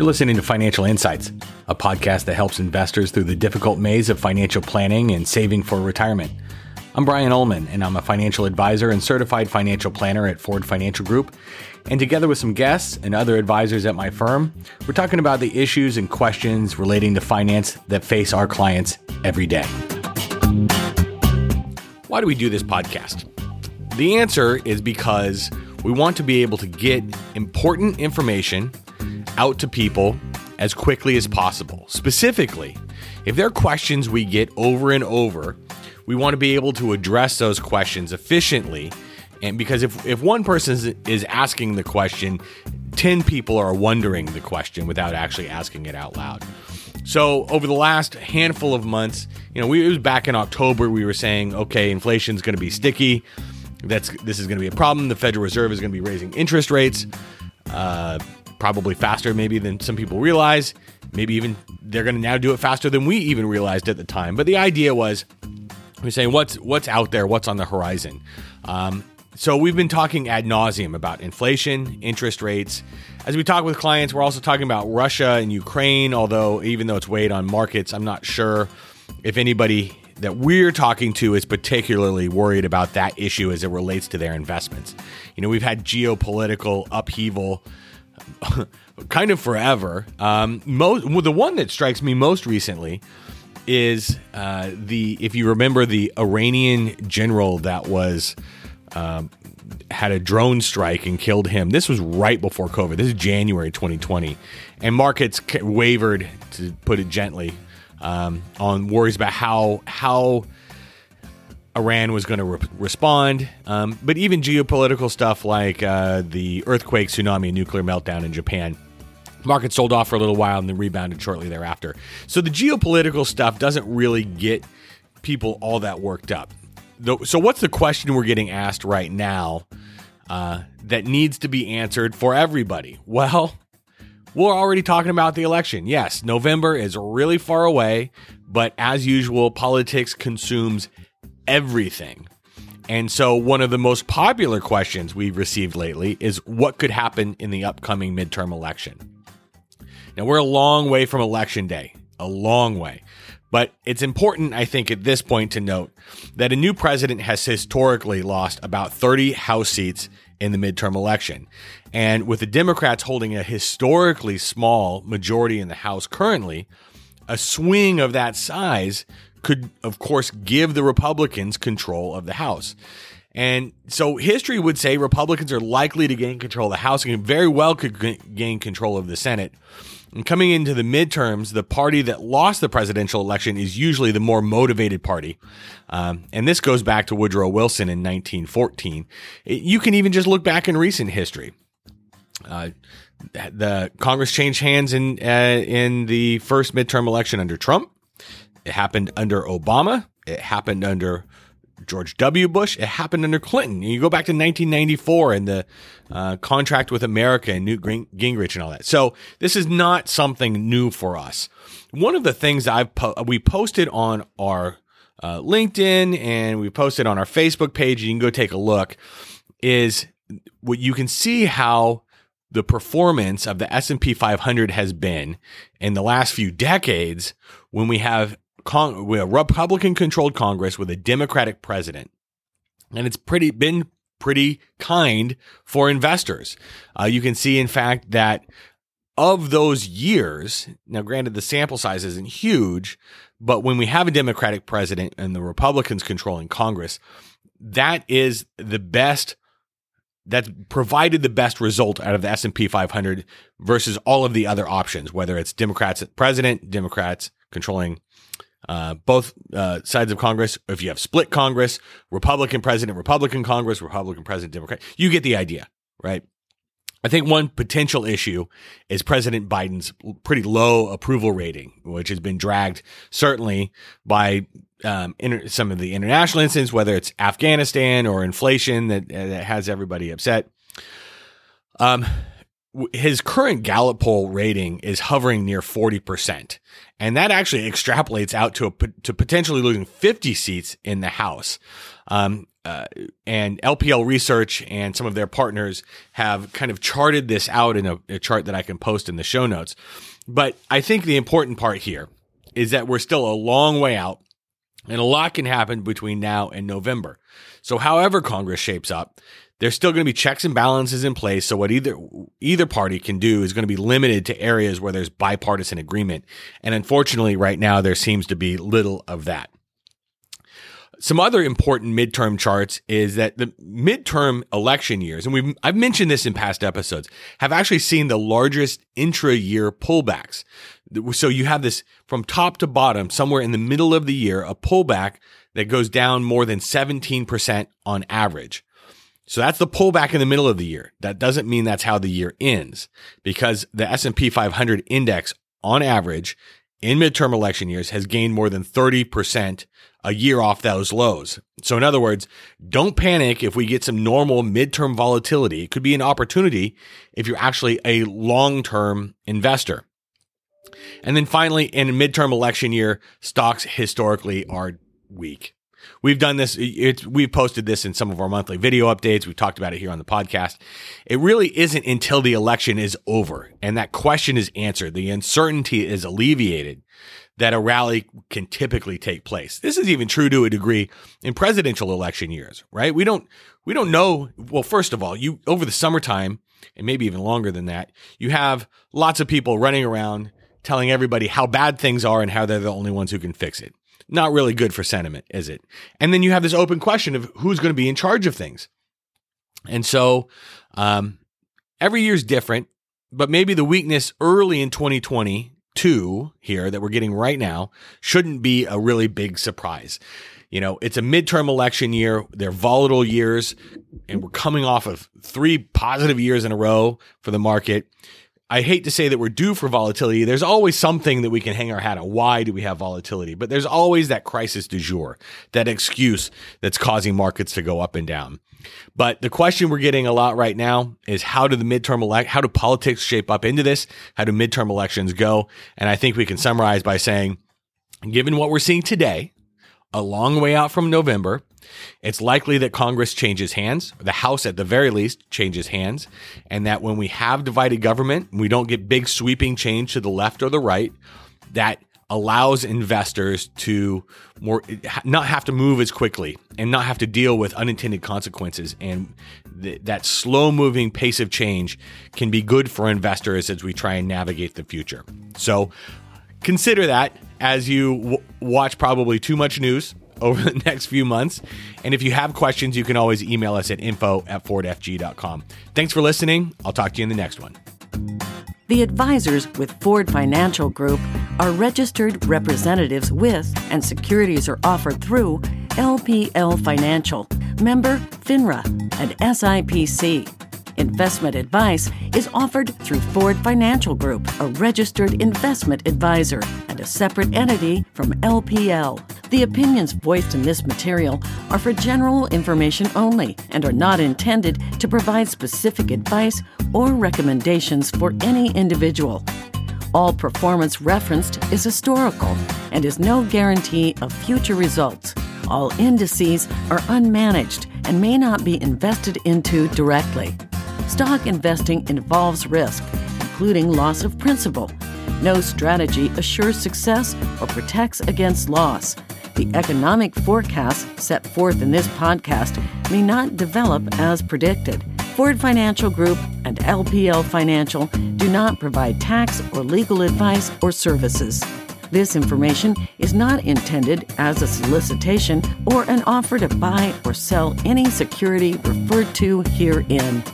You're listening to Financial Insights, a podcast that helps investors through the difficult maze of financial planning and saving for retirement. I'm Brian Ullman, and I'm a financial advisor and certified financial planner at Ford Financial Group. And together with some guests and other advisors at my firm, we're talking about the issues and questions relating to finance that face our clients every day. Why do we do this podcast? The answer is because we want to be able to get important information out to people as quickly as possible. Specifically, if there are questions we get over and over, we want to be able to address those questions efficiently. And because if, if one person is asking the question, 10 people are wondering the question without actually asking it out loud. So over the last handful of months, you know, we, it was back in October, we were saying, okay, inflation's going to be sticky. That's this is going to be a problem. The Federal Reserve is going to be raising interest rates. Uh, probably faster maybe than some people realize. Maybe even they're going to now do it faster than we even realized at the time. But the idea was we're saying what's what's out there, what's on the horizon. Um, so we've been talking ad nauseum about inflation, interest rates. As we talk with clients, we're also talking about Russia and Ukraine. Although even though it's weighed on markets, I'm not sure if anybody that we're talking to is particularly worried about that issue as it relates to their investments. You know, we've had geopolitical upheaval kind of forever. Um, most well, the one that strikes me most recently is uh, the if you remember the Iranian general that was um, had a drone strike and killed him. This was right before COVID. This is January 2020, and markets wavered to put it gently um, on worries about how how Iran was going to re- respond. Um, but even geopolitical stuff like uh, the earthquake, tsunami, nuclear meltdown in Japan. Market sold off for a little while and then rebounded shortly thereafter. So the geopolitical stuff doesn't really get people all that worked up. So, what's the question we're getting asked right now uh, that needs to be answered for everybody? Well, we're already talking about the election. Yes, November is really far away, but as usual, politics consumes everything. And so, one of the most popular questions we've received lately is what could happen in the upcoming midterm election? Now, we're a long way from election day, a long way. But it's important, I think, at this point to note that a new president has historically lost about 30 House seats in the midterm election. And with the Democrats holding a historically small majority in the House currently, a swing of that size could, of course, give the Republicans control of the House. And so history would say Republicans are likely to gain control of the House and very well could gain control of the Senate. And coming into the midterms, the party that lost the presidential election is usually the more motivated party. Um, and this goes back to Woodrow Wilson in 1914. It, you can even just look back in recent history. Uh, the Congress changed hands in uh, in the first midterm election under Trump. It happened under Obama. It happened under George W. Bush. It happened under Clinton. You go back to 1994 and the uh, contract with America and Newt Gingrich and all that. So this is not something new for us. One of the things I've po- we posted on our uh, LinkedIn and we posted on our Facebook page. You can go take a look. Is what you can see how the performance of the S&P 500 has been in the last few decades when we have Have Republican controlled Congress with a Democratic president. And it's pretty been pretty kind for investors. Uh, you can see, in fact, that of those years, now granted the sample size isn't huge, but when we have a Democratic president and the Republicans controlling Congress, that is the best that's provided the best result out of the S&P 500 versus all of the other options whether it's Democrats at president, Democrats controlling uh, both uh, sides of Congress. If you have split Congress, Republican president, Republican Congress, Republican president, Democrat, you get the idea, right? I think one potential issue is President Biden's pretty low approval rating, which has been dragged certainly by um, inter- some of the international incidents, whether it's Afghanistan or inflation that, that has everybody upset. Um, his current Gallup poll rating is hovering near 40%. And that actually extrapolates out to a, to potentially losing 50 seats in the House. Um, uh, and LPL Research and some of their partners have kind of charted this out in a, a chart that I can post in the show notes. But I think the important part here is that we're still a long way out and a lot can happen between now and November. So however Congress shapes up, there's still going to be checks and balances in place. So what either either party can do is going to be limited to areas where there's bipartisan agreement. And unfortunately, right now there seems to be little of that. Some other important midterm charts is that the midterm election years, and we've I've mentioned this in past episodes, have actually seen the largest intra-year pullbacks. So you have this from top to bottom, somewhere in the middle of the year, a pullback that goes down more than 17% on average. So that's the pullback in the middle of the year. That doesn't mean that's how the year ends because the S&P 500 index on average in midterm election years has gained more than 30% a year off those lows. So in other words, don't panic if we get some normal midterm volatility. It could be an opportunity if you're actually a long-term investor. And then finally, in a midterm election year, stocks historically are weak. We've done this. we've posted this in some of our monthly video updates. We've talked about it here on the podcast. It really isn't until the election is over and that question is answered, the uncertainty is alleviated, that a rally can typically take place. This is even true to a degree in presidential election years, right? We don't we don't know. Well, first of all, you over the summertime and maybe even longer than that, you have lots of people running around telling everybody how bad things are and how they're the only ones who can fix it. Not really good for sentiment, is it? And then you have this open question of who's going to be in charge of things. And so um, every year is different, but maybe the weakness early in 2022 here that we're getting right now shouldn't be a really big surprise. You know, it's a midterm election year. They're volatile years, and we're coming off of three positive years in a row for the market. I hate to say that we're due for volatility. There's always something that we can hang our hat on. Why do we have volatility? But there's always that crisis du jour, that excuse that's causing markets to go up and down. But the question we're getting a lot right now is how do the midterm elect, how do politics shape up into this? How do midterm elections go? And I think we can summarize by saying, given what we're seeing today, a long way out from November, it's likely that Congress changes hands, the House at the very least changes hands, and that when we have divided government, we don't get big sweeping change to the left or the right, that allows investors to more not have to move as quickly and not have to deal with unintended consequences. And th- that slow moving pace of change can be good for investors as we try and navigate the future. So consider that as you w- watch probably too much news over the next few months. And if you have questions, you can always email us at info at fordfg.com. Thanks for listening. I'll talk to you in the next one. The advisors with Ford Financial Group are registered representatives with, and securities are offered through LPL Financial, member FINRA, and SIPC. Investment advice is offered through Ford Financial Group, a registered investment advisor and a separate entity from LPL. The opinions voiced in this material are for general information only and are not intended to provide specific advice or recommendations for any individual. All performance referenced is historical and is no guarantee of future results. All indices are unmanaged and may not be invested into directly. Stock investing involves risk, including loss of principal. No strategy assures success or protects against loss. The economic forecasts set forth in this podcast may not develop as predicted. Ford Financial Group and LPL Financial do not provide tax or legal advice or services. This information is not intended as a solicitation or an offer to buy or sell any security referred to herein.